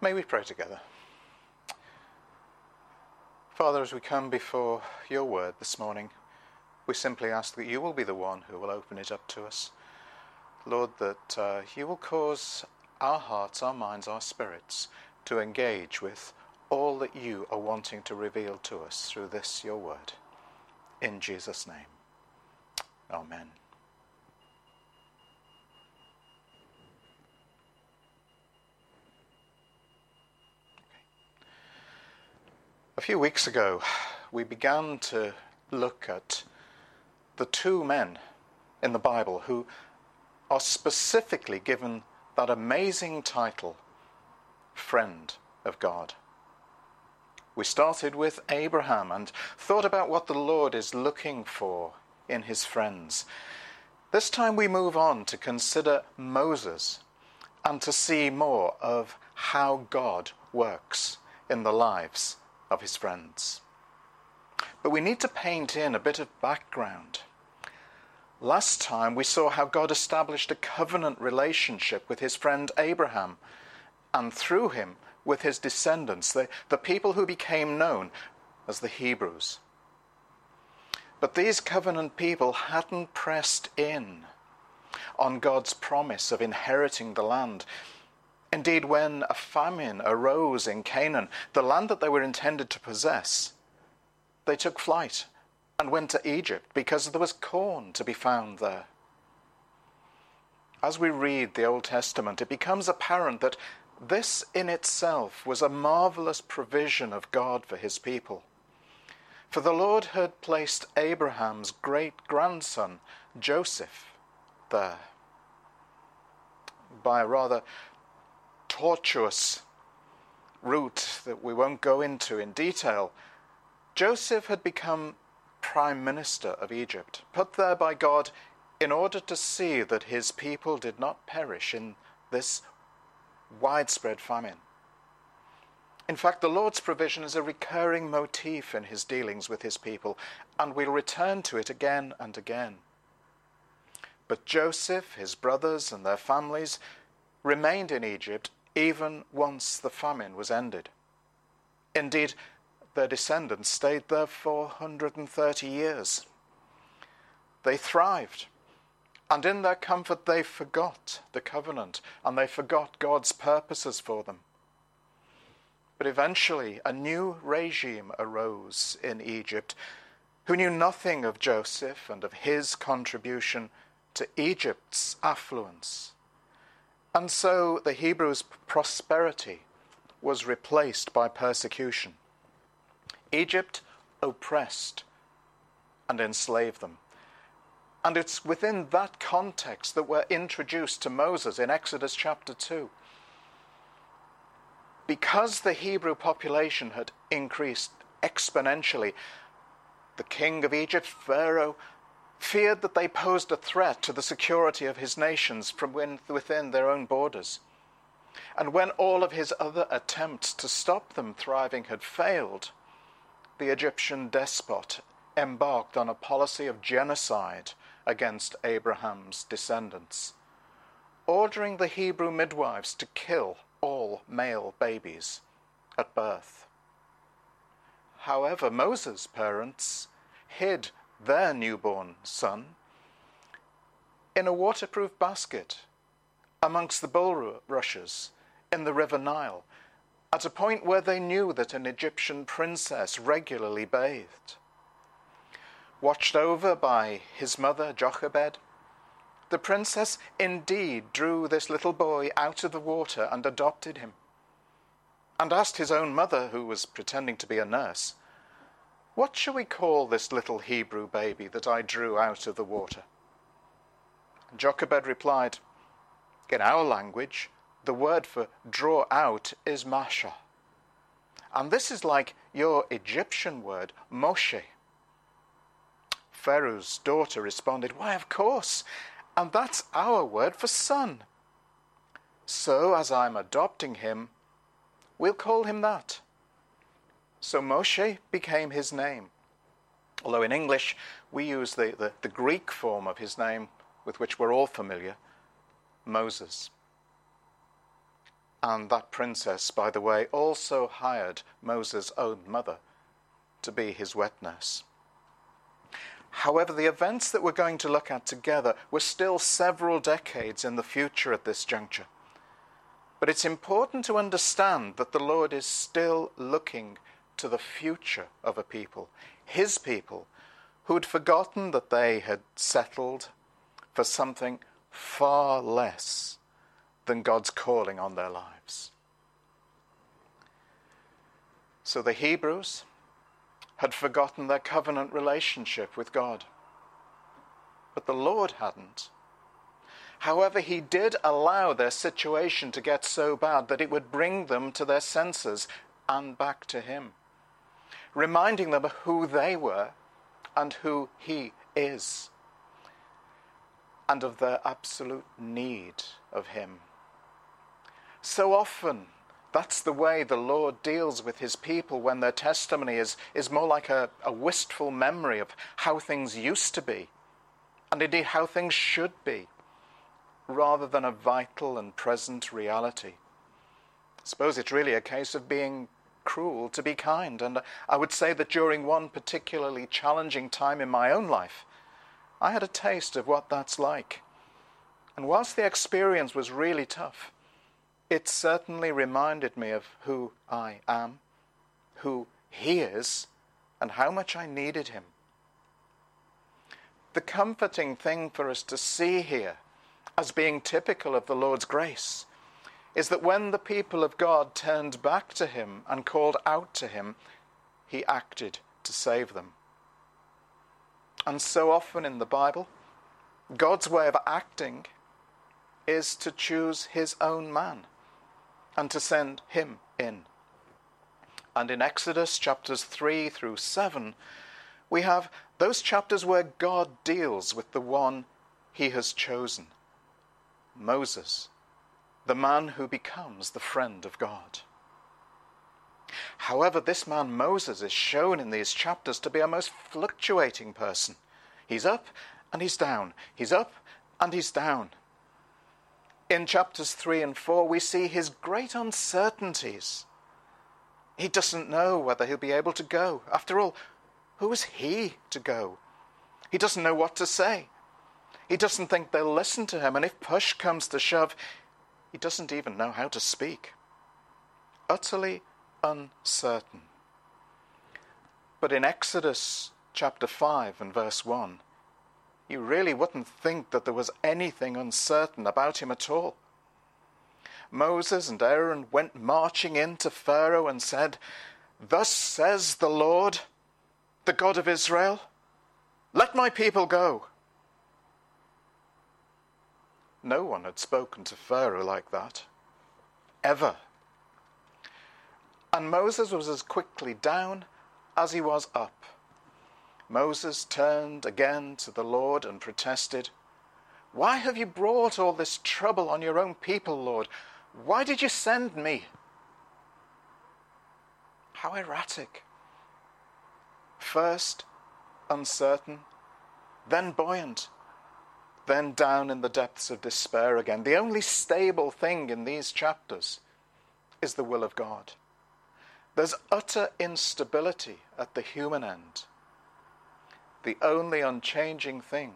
May we pray together. Father, as we come before your word this morning, we simply ask that you will be the one who will open it up to us. Lord, that uh, you will cause our hearts, our minds, our spirits to engage with all that you are wanting to reveal to us through this, your word. In Jesus' name. Amen. A few weeks ago, we began to look at the two men in the Bible who are specifically given that amazing title, Friend of God. We started with Abraham and thought about what the Lord is looking for in his friends. This time we move on to consider Moses and to see more of how God works in the lives of his friends. But we need to paint in a bit of background. Last time we saw how God established a covenant relationship with his friend Abraham, and through him with his descendants, the, the people who became known as the Hebrews. But these covenant people hadn't pressed in on God's promise of inheriting the land. Indeed, when a famine arose in Canaan, the land that they were intended to possess, they took flight and went to Egypt because there was corn to be found there. As we read the Old Testament, it becomes apparent that this in itself was a marvelous provision of God for his people. For the Lord had placed Abraham's great grandson, Joseph, there. By a rather tortuous route that we won't go into in detail, Joseph had become prime minister of Egypt, put there by God in order to see that his people did not perish in this widespread famine. In fact, the Lord's provision is a recurring motif in his dealings with his people, and we'll return to it again and again. But Joseph, his brothers, and their families remained in Egypt even once the famine was ended. Indeed, their descendants stayed there 430 years. They thrived, and in their comfort they forgot the covenant and they forgot God's purposes for them. But eventually, a new regime arose in Egypt who knew nothing of Joseph and of his contribution to Egypt's affluence and so the Hebrews' prosperity was replaced by persecution. Egypt oppressed and enslaved them. And it's within that context that we're introduced to Moses in Exodus chapter 2. Because the Hebrew population had increased exponentially, the king of Egypt, Pharaoh, feared that they posed a threat to the security of his nations from within their own borders. And when all of his other attempts to stop them thriving had failed, the Egyptian despot embarked on a policy of genocide against Abraham's descendants, ordering the Hebrew midwives to kill all male babies at birth. However, Moses' parents hid their newborn son in a waterproof basket amongst the bulrushes in the River Nile at a point where they knew that an Egyptian princess regularly bathed. Watched over by his mother Jochebed, the princess indeed drew this little boy out of the water and adopted him, and asked his own mother, who was pretending to be a nurse, what shall we call this little Hebrew baby that I drew out of the water? Jochebed replied, In our language, the word for draw out is Masha. And this is like your Egyptian word, Moshe. Pharaoh's daughter responded, Why, of course, and that's our word for son. So, as I'm adopting him, we'll call him that. So Moshe became his name. Although in English we use the, the, the, Greek form of his name with which we're all familiar, Moses. And that princess, by the way, also hired Moses' own mother to be his wet nurse. However, the events that we're going to look at together were still several decades in the future at this juncture. But it's important to understand that the Lord is still looking to the future of a people, his people, who had forgotten that they had settled for something far less than God's calling on their lives. So the Hebrews had forgotten their covenant relationship with God. But the Lord hadn't. However, He did allow their situation to get so bad that it would bring them to their senses and back to Him, reminding them of who they were and who He is, and of their absolute need of Him. So often, that's the way the Lord deals with his people when their testimony is, is more like a, a wistful memory of how things used to be, and indeed how things should be, rather than a vital and present reality. I suppose it's really a case of being cruel to be kind, and I would say that during one particularly challenging time in my own life, I had a taste of what that's like. And whilst the experience was really tough, it certainly reminded me of who I am, who He is, and how much I needed Him. The comforting thing for us to see here, as being typical of the Lord's grace, is that when the people of God turned back to Him and called out to Him, He acted to save them. And so often in the Bible, God's way of acting is to choose His own man and to send him in. And in Exodus chapters 3 through 7, we have those chapters where God deals with the one he has chosen Moses, the man who becomes the friend of God. However, this man Moses is shown in these chapters to be a most fluctuating person. He's up and he's down. He's up and he's down in chapters 3 and 4, we see his great uncertainties. He doesn't know whether he'll be able to go. After all, who is he to go? He doesn't know what to say. He doesn't think they'll listen to him, and if push comes to shove, he doesn't even know how to speak. Utterly uncertain. But in Exodus chapter 5 and verse 1, you really wouldn't think that there was anything uncertain about him at all. Moses and Aaron went marching in to Pharaoh and said, Thus says the Lord, the God of Israel, let my people go. No one had spoken to Pharaoh like that, ever. And Moses was as quickly down as he was up. Moses turned again to the Lord and protested, Why have you brought all this trouble on your own people, Lord? Why did you send me? How erratic. First uncertain, then buoyant, then down in the depths of despair again. The only stable thing in these chapters is the will of God. There's utter instability at the human end the only unchanging thing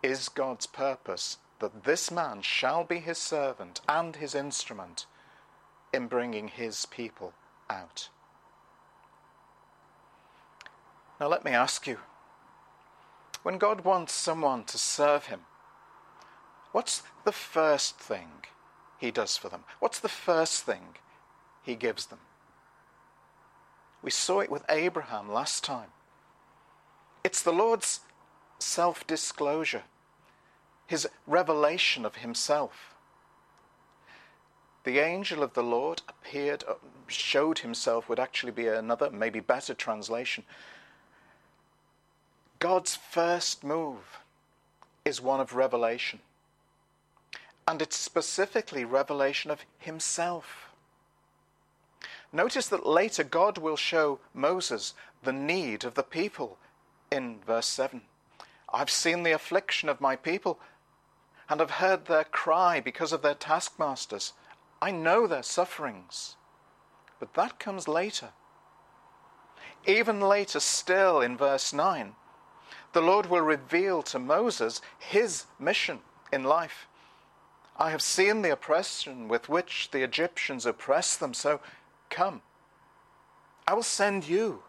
is God's purpose that this man shall be his servant and his instrument in bringing his people out. Now, let me ask you when God wants someone to serve him, what's the first thing he does for them? What's the first thing he gives them? We saw it with Abraham last time. It's the Lord's self disclosure, his revelation of himself. The angel of the Lord appeared, uh, showed himself, would actually be another, maybe better translation. God's first move is one of revelation. And it's specifically revelation of himself. Notice that later God will show Moses the need of the people in verse 7. I've seen the affliction of my people and have heard their cry because of their taskmasters. I know their sufferings. But that comes later. Even later, still in verse 9, the Lord will reveal to Moses his mission in life. I have seen the oppression with which the Egyptians oppress them, so come. I will send you.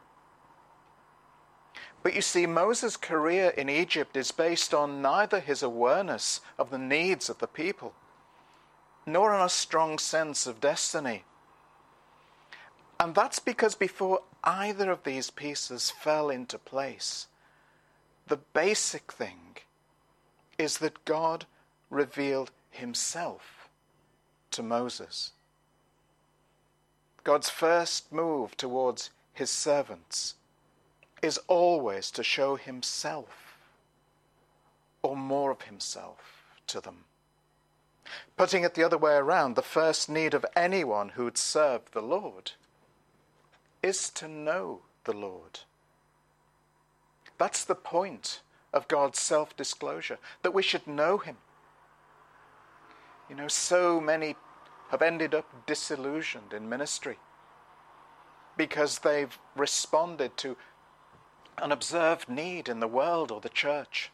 But you see, Moses' career in Egypt is based on neither his awareness of the needs of the people, nor on a strong sense of destiny. And that's because before either of these pieces fell into place, the basic thing is that God revealed himself to Moses. God's first move towards his servants is always to show himself or more of himself to them. Putting it the other way around, the first need of anyone who would serve the Lord is to know the Lord. That's the point of God's self disclosure, that we should know Him. You know, so many have ended up disillusioned in ministry because they've responded to an observed need in the world or the church.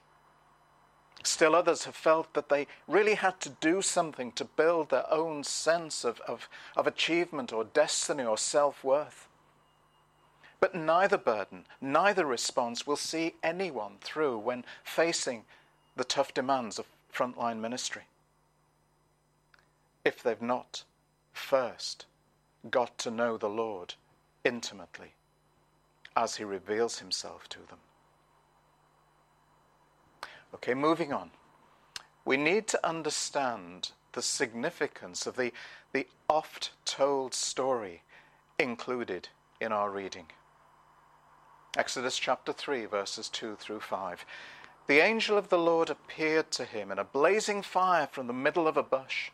Still others have felt that they really had to do something to build their own sense of, of, of achievement or destiny or self worth. But neither burden, neither response will see anyone through when facing the tough demands of frontline ministry. If they've not first got to know the Lord intimately as he reveals himself to them. Okay, moving on. We need to understand the significance of the, the oft told story included in our reading. Exodus chapter 3, verses 2 through 5. The angel of the Lord appeared to him in a blazing fire from the middle of a bush.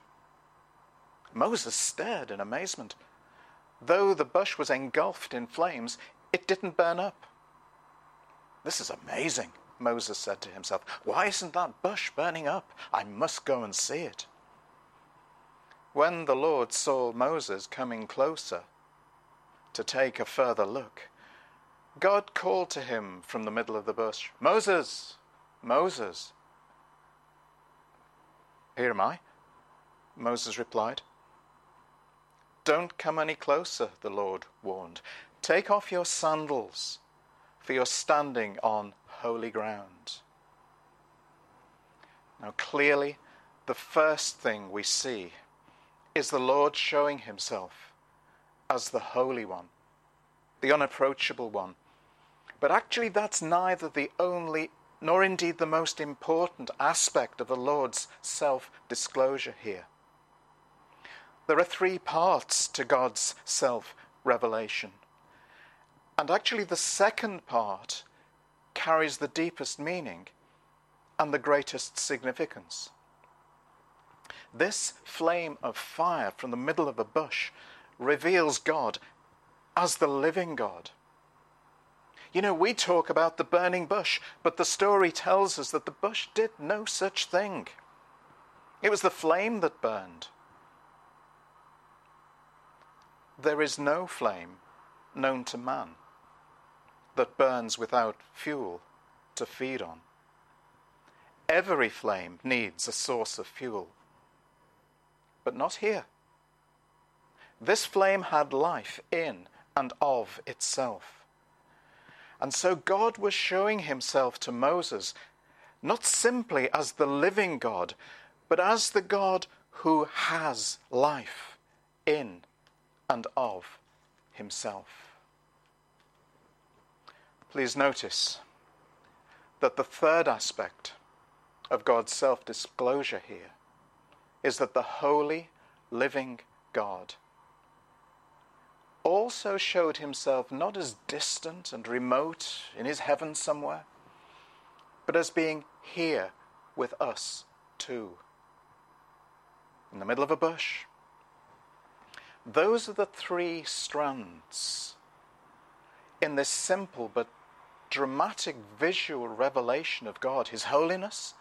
Moses stared in amazement. Though the bush was engulfed in flames, it didn't burn up. This is amazing, Moses said to himself. Why isn't that bush burning up? I must go and see it. When the Lord saw Moses coming closer to take a further look, God called to him from the middle of the bush, Moses, Moses. Here am I, Moses replied. Don't come any closer, the Lord warned. Take off your sandals, for you're standing on holy ground. Now, clearly, the first thing we see is the Lord showing himself as the Holy One, the unapproachable One, but actually, that's neither the only nor indeed the most important aspect of the Lord's self disclosure here. There are three parts to God's self revelation. And actually, the second part carries the deepest meaning and the greatest significance. This flame of fire from the middle of a bush reveals God as the living God you know, we talk about the burning bush, but the story tells us that the bush did no such thing. It was the flame that burned. There is no flame known to man that burns without fuel to feed on. Every flame needs a source of fuel, but not here. This flame had life in and of itself. And so God was showing himself to Moses not simply as the living God, but as the God who has life in and of himself. Please notice that the third aspect of God's self disclosure here is that the holy, living God also showed himself not as distant and remote in his heaven somewhere, but as being here with us too. In the middle of a bush. Those are the three strands in this simple but dramatic visual revelation of God His holiness,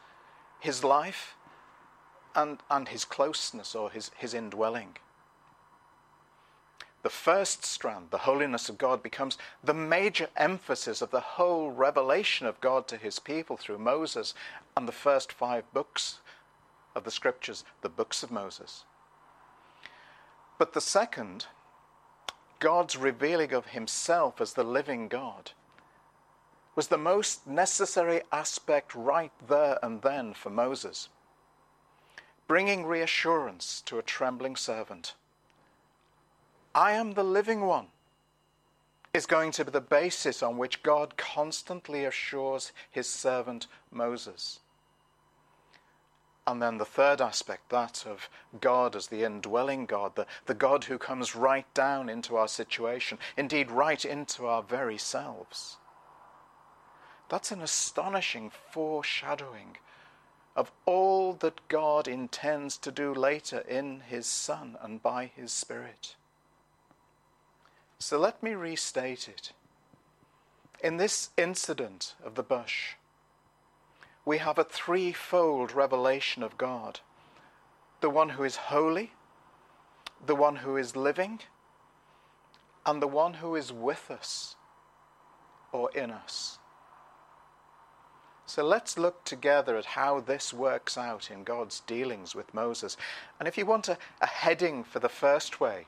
His life, and, and His closeness or His, his indwelling the first strand, the holiness of God, becomes the major emphasis of the whole revelation of God to his people through Moses and the first five books of the scriptures, the books of Moses. But the second, God's revealing of himself as the living God, was the most necessary aspect right there and then for Moses, bringing reassurance to a trembling servant I am the living one, is going to be the basis on which God constantly assures his servant Moses. And then the third aspect, that of God as the indwelling God, the, the God who comes right down into our situation, indeed, right into our very selves. That's an astonishing foreshadowing of all that God intends to do later in His Son and by His Spirit. So let me restate it. In this incident of the bush, we have a threefold revelation of God the one who is holy, the one who is living, and the one who is with us or in us. So let's look together at how this works out in God's dealings with Moses. And if you want a, a heading for the first way,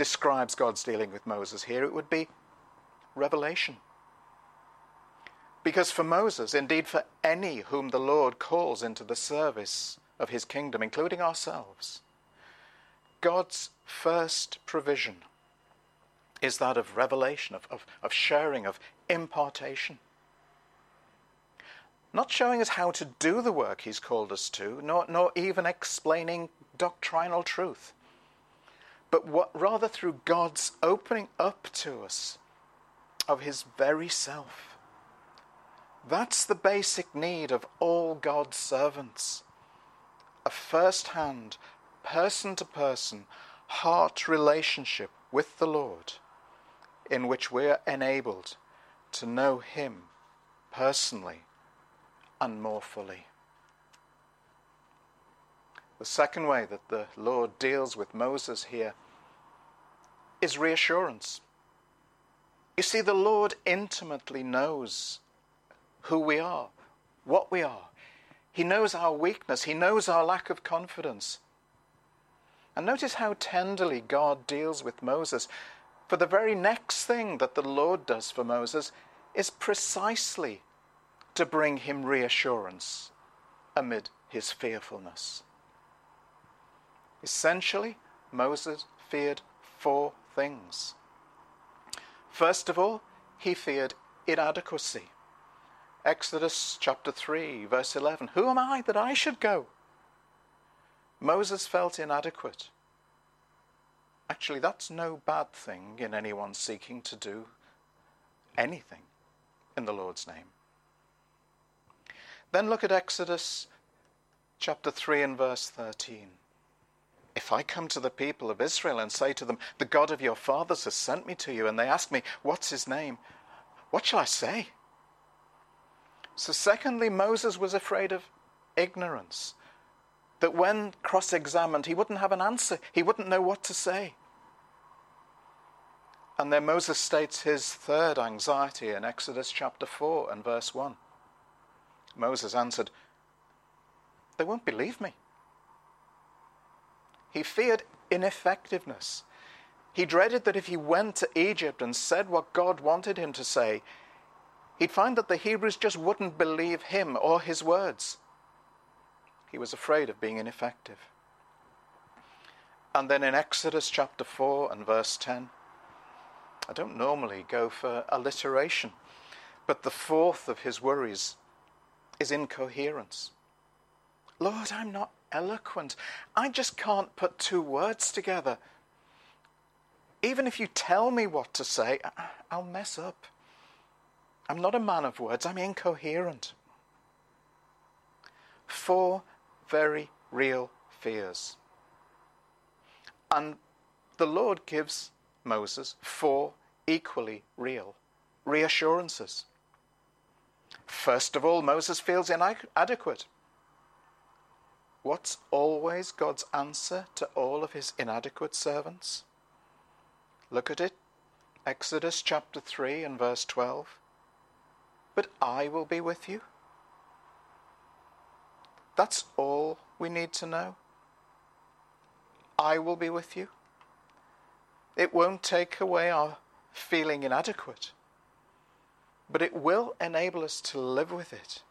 describes God's dealing with Moses here, it would be revelation. Because for Moses, indeed for any whom the Lord calls into the service of his kingdom, including ourselves, God's first provision is that of revelation, of, of, of sharing, of impartation. Not showing us how to do the work he's called us to, nor, nor even explaining doctrinal truth but what, rather through God's opening up to us of His very self. That's the basic need of all God's servants a first hand, person to person, heart relationship with the Lord, in which we are enabled to know Him personally and more fully. The second way that the Lord deals with Moses here is reassurance. You see, the Lord intimately knows who we are, what we are. He knows our weakness, He knows our lack of confidence. And notice how tenderly God deals with Moses. For the very next thing that the Lord does for Moses is precisely to bring him reassurance amid his fearfulness. Essentially, Moses feared four things. First of all, he feared inadequacy. Exodus chapter 3, verse 11 Who am I that I should go? Moses felt inadequate. Actually, that's no bad thing in anyone seeking to do anything in the Lord's name. Then look at Exodus chapter 3 and verse 13. If I come to the people of Israel and say to them, The God of your fathers has sent me to you, and they ask me, What's his name? What shall I say? So, secondly, Moses was afraid of ignorance. That when cross examined, he wouldn't have an answer, he wouldn't know what to say. And then Moses states his third anxiety in Exodus chapter 4 and verse 1. Moses answered, They won't believe me. He feared ineffectiveness. He dreaded that if he went to Egypt and said what God wanted him to say, he'd find that the Hebrews just wouldn't believe him or his words. He was afraid of being ineffective. And then in Exodus chapter 4 and verse 10, I don't normally go for alliteration, but the fourth of his worries is incoherence. Lord, I'm not eloquent. I just can't put two words together. Even if you tell me what to say, I'll mess up. I'm not a man of words, I'm incoherent. Four very real fears. And the Lord gives Moses four equally real reassurances. First of all, Moses feels inadequate. What's always God's answer to all of his inadequate servants? Look at it. Exodus chapter 3 and verse 12. But I will be with you. That's all we need to know. I will be with you. It won't take away our feeling inadequate, but it will enable us to live with it.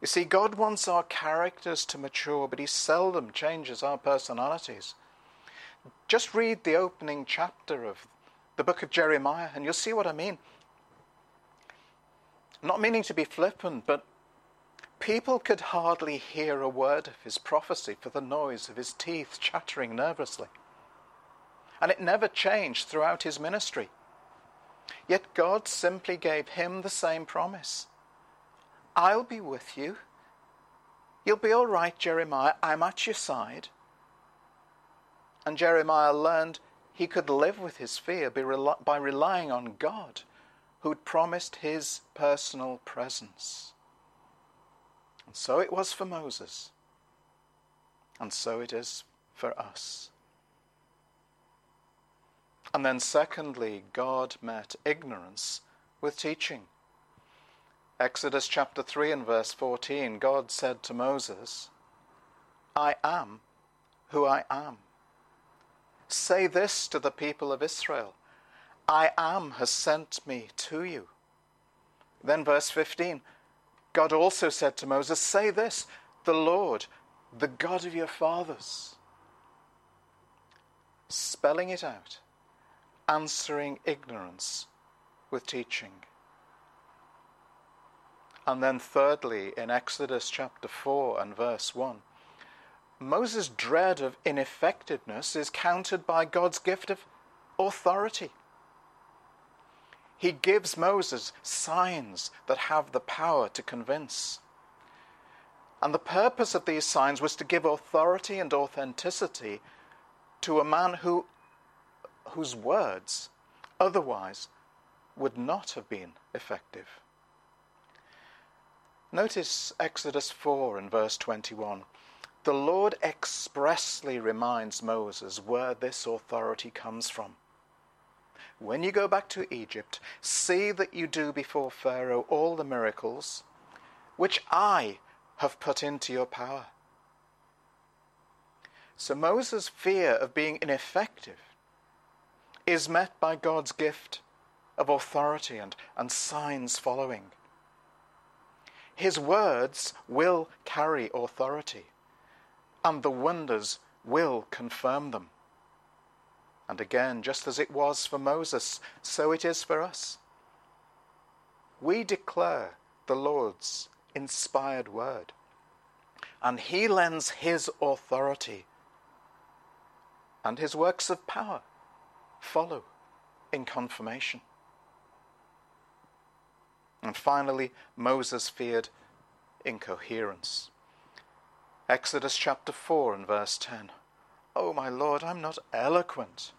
You see, God wants our characters to mature, but He seldom changes our personalities. Just read the opening chapter of the book of Jeremiah, and you'll see what I mean. Not meaning to be flippant, but people could hardly hear a word of his prophecy for the noise of his teeth chattering nervously. And it never changed throughout his ministry. Yet God simply gave him the same promise I'll be with you. You'll be all right, Jeremiah. I'm at your side. And Jeremiah learned he could live with his fear by relying on God, who'd promised his personal presence. And so it was for Moses, and so it is for us. And then, secondly, God met ignorance with teaching. Exodus chapter 3 and verse 14 God said to Moses, I am who I am. Say this to the people of Israel I am has sent me to you. Then, verse 15 God also said to Moses, Say this, the Lord, the God of your fathers. Spelling it out, answering ignorance with teaching. And then, thirdly, in Exodus chapter 4 and verse 1, Moses' dread of ineffectiveness is countered by God's gift of authority. He gives Moses signs that have the power to convince. And the purpose of these signs was to give authority and authenticity to a man who, whose words otherwise would not have been effective. Notice Exodus 4 and verse 21. The Lord expressly reminds Moses where this authority comes from. When you go back to Egypt, see that you do before Pharaoh all the miracles which I have put into your power. So Moses' fear of being ineffective is met by God's gift of authority and, and signs following. His words will carry authority, and the wonders will confirm them. And again, just as it was for Moses, so it is for us. We declare the Lord's inspired word, and He lends His authority, and His works of power follow in confirmation. And finally, Moses feared incoherence. Exodus chapter 4 and verse 10. Oh, my Lord, I'm not eloquent.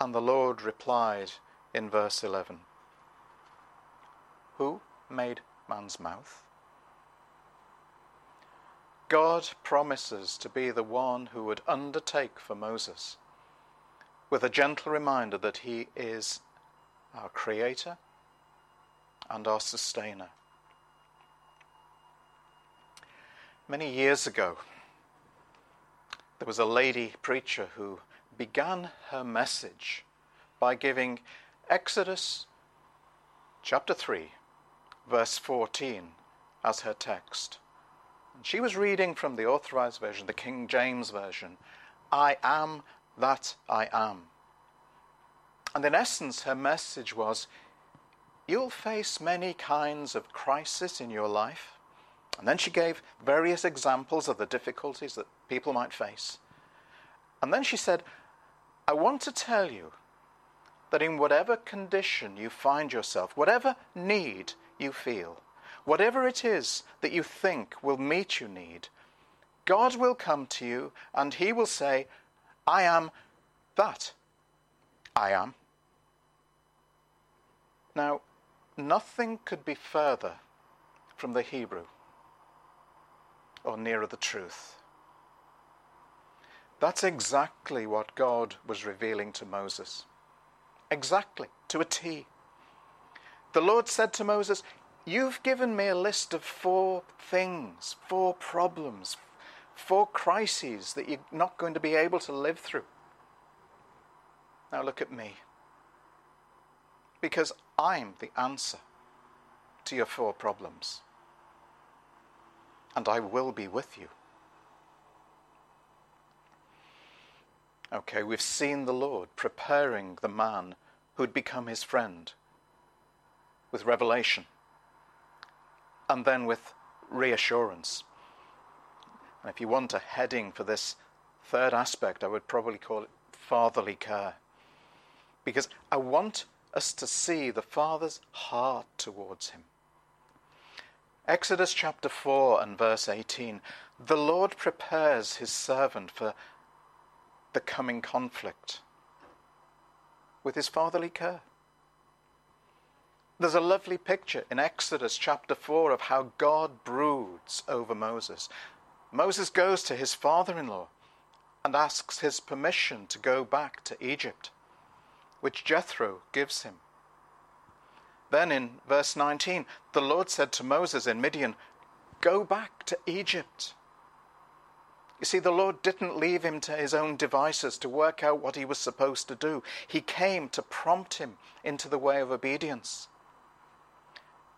And the Lord replied in verse 11 Who made man's mouth? God promises to be the one who would undertake for Moses, with a gentle reminder that he is our creator and our sustainer. Many years ago, there was a lady preacher who began her message by giving Exodus chapter 3, verse 14, as her text. And she was reading from the Authorized Version, the King James Version I am that I am. And in essence, her message was You'll face many kinds of crisis in your life. And then she gave various examples of the difficulties that people might face. And then she said, I want to tell you that in whatever condition you find yourself, whatever need you feel, whatever it is that you think will meet your need, God will come to you and He will say, I am that I am. Now, Nothing could be further from the Hebrew. or nearer the truth. That's exactly what God was revealing to Moses. Exactly, to a T. The Lord said to Moses, You've given me a list of four things, four problems, four crises that you're not going to be able to live through. Now look at me. Because I'm the answer to your four problems. And I will be with you. Okay, we've seen the Lord preparing the man who'd become his friend with revelation and then with reassurance. And if you want a heading for this third aspect, I would probably call it fatherly care. Because I want us to see the Father's heart towards him. Exodus chapter 4 and verse 18 The Lord prepares his servant for the coming conflict with his fatherly care. There's a lovely picture in Exodus chapter 4 of how God broods over Moses. Moses goes to his father in law and asks his permission to go back to Egypt, which Jethro gives him. Then in verse 19, the Lord said to Moses in Midian, Go back to Egypt. You see, the Lord didn't leave him to his own devices to work out what he was supposed to do. He came to prompt him into the way of obedience.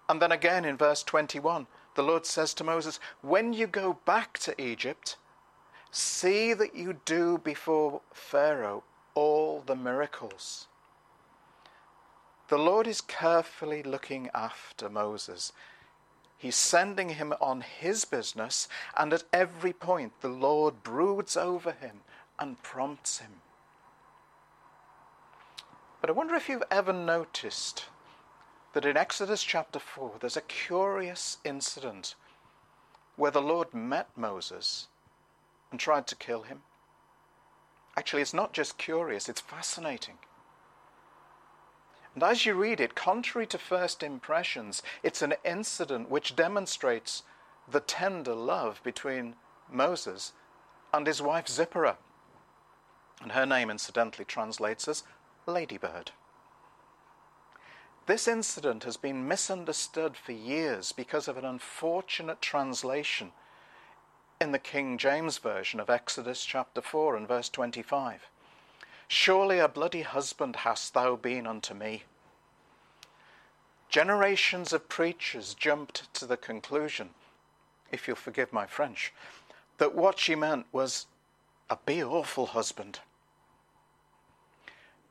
And then again in verse 21, the Lord says to Moses, When you go back to Egypt, see that you do before Pharaoh all the miracles. The Lord is carefully looking after Moses. He's sending him on his business, and at every point, the Lord broods over him and prompts him. But I wonder if you've ever noticed that in Exodus chapter 4, there's a curious incident where the Lord met Moses and tried to kill him. Actually, it's not just curious, it's fascinating. And as you read it, contrary to first impressions, it's an incident which demonstrates the tender love between Moses and his wife Zipporah. And her name, incidentally, translates as Ladybird. This incident has been misunderstood for years because of an unfortunate translation in the King James Version of Exodus chapter 4 and verse 25. Surely a bloody husband hast thou been unto me. Generations of preachers jumped to the conclusion, if you'll forgive my French, that what she meant was a be awful husband.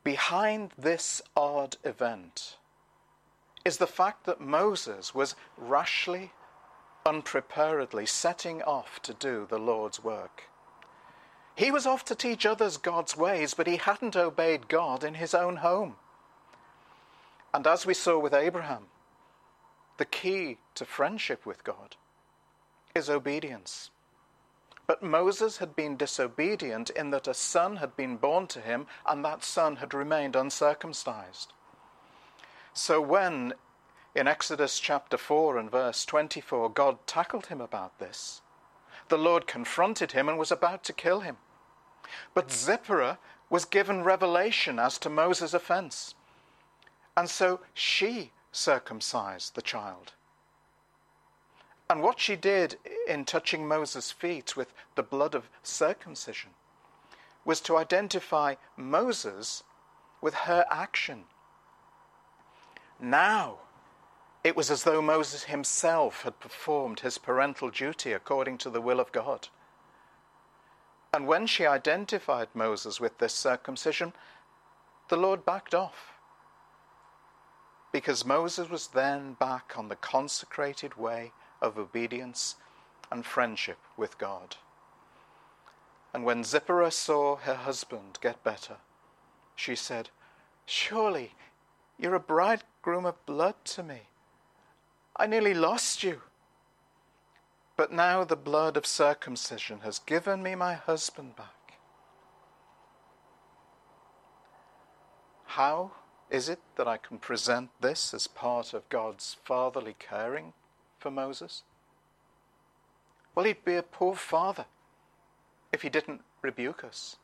Behind this odd event is the fact that Moses was rashly, unpreparedly setting off to do the Lord's work. He was off to teach others God's ways, but he hadn't obeyed God in his own home. And as we saw with Abraham, the key to friendship with God is obedience. But Moses had been disobedient in that a son had been born to him, and that son had remained uncircumcised. So when in Exodus chapter 4 and verse 24 God tackled him about this, the Lord confronted him and was about to kill him. But Zipporah was given revelation as to Moses' offense. And so she circumcised the child. And what she did in touching Moses' feet with the blood of circumcision was to identify Moses with her action now, it was as though Moses himself had performed his parental duty according to the will of God. And when she identified Moses with this circumcision, the Lord backed off. Because Moses was then back on the consecrated way of obedience and friendship with God. And when Zipporah saw her husband get better, she said, Surely you're a bridegroom of blood to me. I nearly lost you. But now the blood of circumcision has given me my husband back. How is it that I can present this as part of God's fatherly caring for Moses? Well, he'd be a poor father if he didn't rebuke us.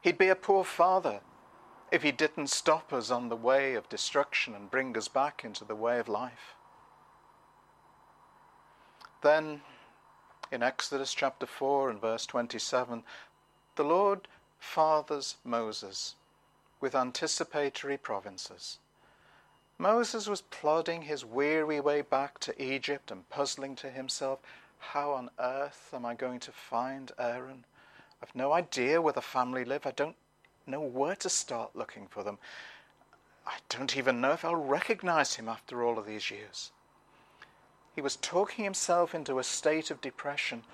He'd be a poor father if he didn't stop us on the way of destruction and bring us back into the way of life. Then, in Exodus chapter 4 and verse 27, the Lord fathers Moses with anticipatory provinces. Moses was plodding his weary way back to Egypt and puzzling to himself, How on earth am I going to find Aaron? I've no idea where the family live. I don't know where to start looking for them. I don't even know if I'll recognize him after all of these years. He was talking himself into a state of depression.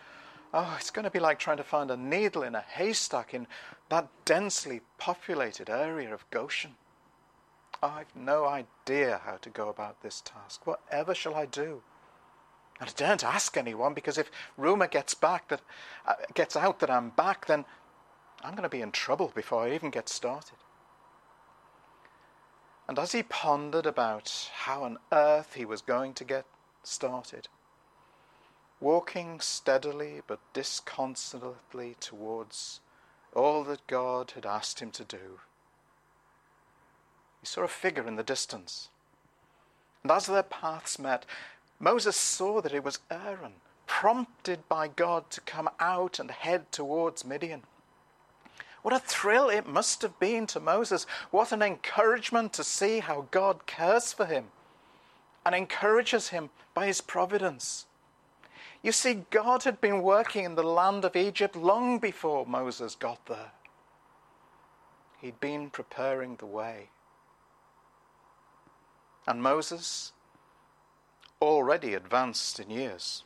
Oh, it's going to be like trying to find a needle in a haystack in that densely populated area of Goshen. I've no idea how to go about this task. Whatever shall I do? And I daren't ask anyone because if rumor gets back that uh, gets out that I'm back, then I'm going to be in trouble before I even get started. And as he pondered about how on earth he was going to get started, walking steadily but disconsolately towards all that God had asked him to do, he saw a figure in the distance. And as their paths met, Moses saw that it was Aaron, prompted by God to come out and head towards Midian. What a thrill it must have been to Moses. What an encouragement to see how God cares for him and encourages him by his providence. You see, God had been working in the land of Egypt long before Moses got there. He'd been preparing the way. And Moses, already advanced in years,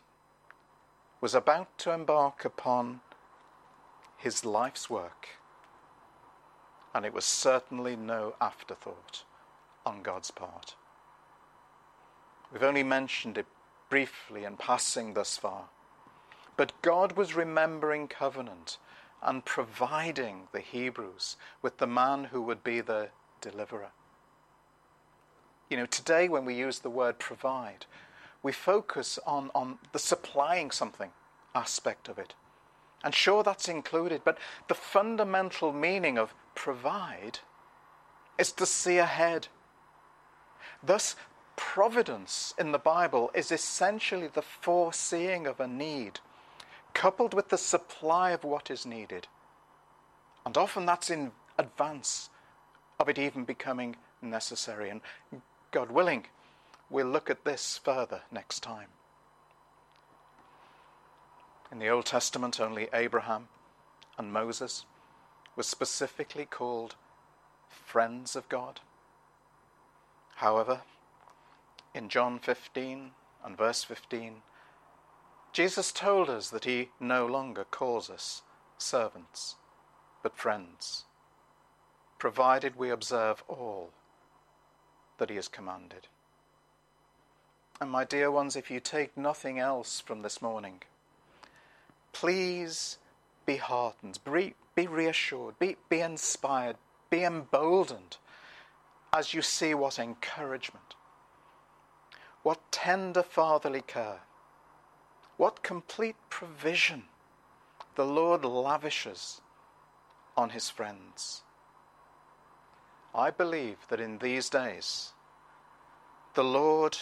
was about to embark upon his life's work and it was certainly no afterthought on God's part. We've only mentioned it briefly in passing thus far, but God was remembering covenant and providing the Hebrews with the man who would be the deliverer. You know, today when we use the word provide, we focus on, on the supplying something aspect of it. And sure, that's included, but the fundamental meaning of provide is to see ahead. Thus, providence in the Bible is essentially the foreseeing of a need, coupled with the supply of what is needed. And often that's in advance of it even becoming necessary. And God willing, we'll look at this further next time. In the Old Testament, only Abraham and Moses were specifically called friends of God. However, in John 15 and verse 15, Jesus told us that he no longer calls us servants, but friends, provided we observe all that he has commanded. And my dear ones, if you take nothing else from this morning, Please be heartened, be, be reassured, be, be inspired, be emboldened as you see what encouragement, what tender fatherly care, what complete provision the Lord lavishes on his friends. I believe that in these days, the Lord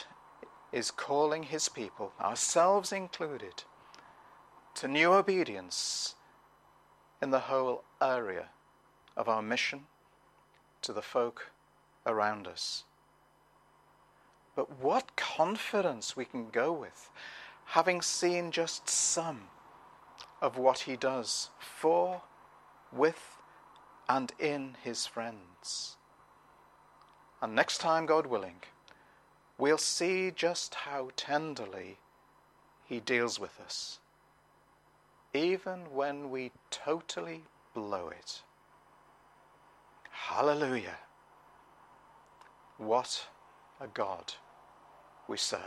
is calling his people, ourselves included, to new obedience in the whole area of our mission to the folk around us. But what confidence we can go with, having seen just some of what he does for, with, and in his friends. And next time, God willing, we'll see just how tenderly he deals with us even when we totally blow it. Hallelujah. What a God we serve.